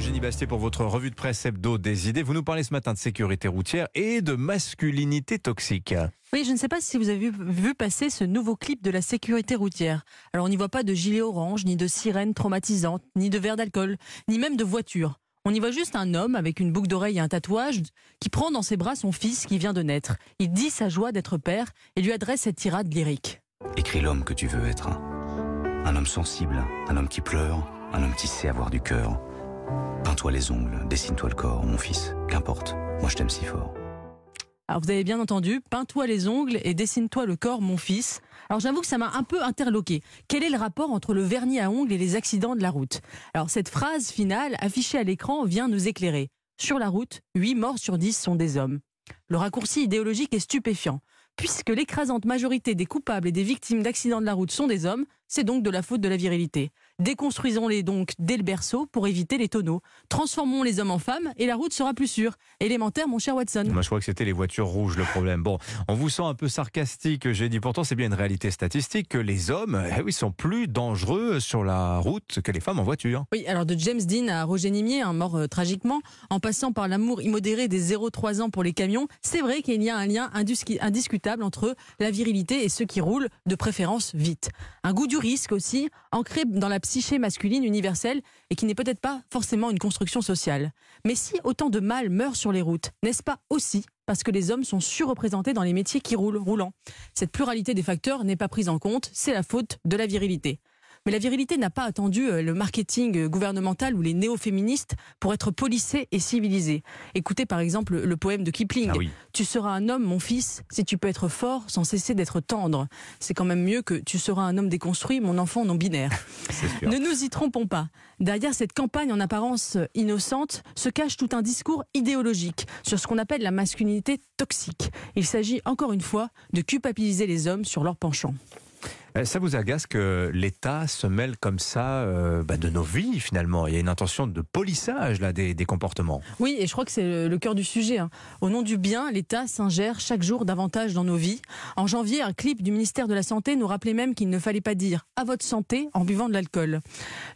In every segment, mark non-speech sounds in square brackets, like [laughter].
Eugénie Bastier pour votre revue de presse hebdo des idées. Vous nous parlez ce matin de sécurité routière et de masculinité toxique. Oui, je ne sais pas si vous avez vu, vu passer ce nouveau clip de la sécurité routière. Alors on n'y voit pas de gilet orange, ni de sirène traumatisante, ni de verre d'alcool, ni même de voiture. On y voit juste un homme avec une boucle d'oreille et un tatouage qui prend dans ses bras son fils qui vient de naître. Il dit sa joie d'être père et lui adresse cette tirade lyrique. Écris l'homme que tu veux être. Un homme sensible, un homme qui pleure, un homme qui sait avoir du cœur. Peins-toi les ongles, dessine-toi le corps, mon fils, qu'importe, moi je t'aime si fort. Alors vous avez bien entendu, peins-toi les ongles et dessine-toi le corps, mon fils. Alors j'avoue que ça m'a un peu interloqué. Quel est le rapport entre le vernis à ongles et les accidents de la route? Alors cette phrase finale affichée à l'écran vient nous éclairer. Sur la route, 8 morts sur 10 sont des hommes. Le raccourci idéologique est stupéfiant. Puisque l'écrasante majorité des coupables et des victimes d'accidents de la route sont des hommes, c'est donc de la faute de la virilité. Déconstruisons-les donc dès le berceau pour éviter les tonneaux. Transformons les hommes en femmes et la route sera plus sûre. Élémentaire, mon cher Watson. Moi, je crois que c'était les voitures rouges le problème. Bon, on vous sent un peu sarcastique, j'ai dit. Pourtant, c'est bien une réalité statistique que les hommes eh oui, sont plus dangereux sur la route que les femmes en voiture. Oui, alors de James Dean à Roger Nimier, un mort euh, tragiquement, en passant par l'amour immodéré des 0-3 ans pour les camions, c'est vrai qu'il y a un lien indiscutable entre la virilité et ceux qui roulent, de préférence vite. Un goût du risque aussi, ancré dans la psyché masculine universelle et qui n'est peut-être pas forcément une construction sociale. Mais si autant de mâles meurent sur les routes, n'est-ce pas aussi parce que les hommes sont surreprésentés dans les métiers qui roulent, roulants Cette pluralité des facteurs n'est pas prise en compte, c'est la faute de la virilité. Mais la virilité n'a pas attendu euh, le marketing euh, gouvernemental ou les néo-féministes pour être policée et civilisée. Écoutez par exemple le poème de Kipling. Ah oui. Tu seras un homme, mon fils, si tu peux être fort sans cesser d'être tendre. C'est quand même mieux que tu seras un homme déconstruit, mon enfant non binaire. [laughs] Ne nous y trompons pas. Derrière cette campagne en apparence innocente se cache tout un discours idéologique sur ce qu'on appelle la masculinité toxique. Il s'agit encore une fois de culpabiliser les hommes sur leur penchant. Euh, Ça vous agace que l'État se mêle comme ça euh, bah, de nos vies finalement? Il y a une intention de polissage là des, des comportements. Oui, et je crois que c'est le, cœur du sujet. hein. Au nom du bien, l'État s'ingère chaque jour davantage dans nos vies. En janvier, un clip du ministère de la Santé nous rappelait même qu'il ne fallait pas dire à votre santé en buvant de l'alcool.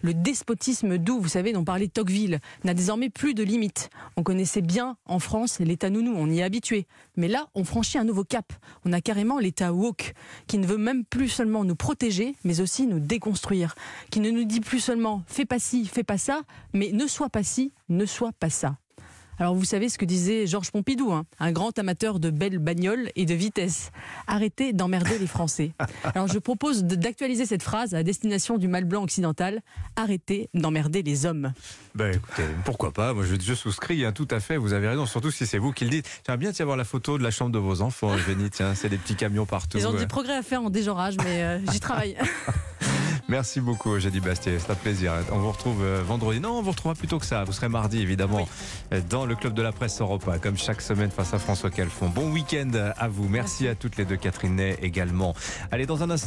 Le despotisme doux, vous savez, dont parlait Tocqueville, n'a désormais plus de limites. On connaissait bien en France l'État nounou, on y est habitué. Mais là, on franchit un nouveau cap. On a carrément l'État woke, qui ne veut même plus seulement nous protéger, mais aussi nous déconstruire. Qui ne nous dit plus seulement fais pas ci, fais pas ça, mais ne sois pas ci, ne sois pas ça. Alors vous savez ce que disait Georges Pompidou, hein, un grand amateur de belles bagnoles et de vitesse. Arrêtez d'emmerder les Français. [laughs] Alors je propose d'actualiser cette phrase à destination du mal blanc occidental. Arrêtez d'emmerder les hommes. Ben écoutez, pourquoi pas? Moi je, je souscris hein, tout à fait, vous avez raison, surtout si c'est vous qui le dites. J'aimerais bien y avoir la photo de la chambre de vos enfants, Eugénie, tiens, c'est des petits camions partout. Ils ont ouais. du progrès à faire en déjorage, mais euh, j'y travaille. [laughs] Merci beaucoup Eugénie Bastier, c'est un plaisir. On vous retrouve euh, vendredi. Non, on vous retrouvera plus tôt que ça. Vous serez mardi évidemment euh, dans le club de la presse Europa, comme chaque semaine face à François Calfon. Bon week-end à vous. Merci, à toutes les deux, Catherine Ney également. Allez, dans un instant.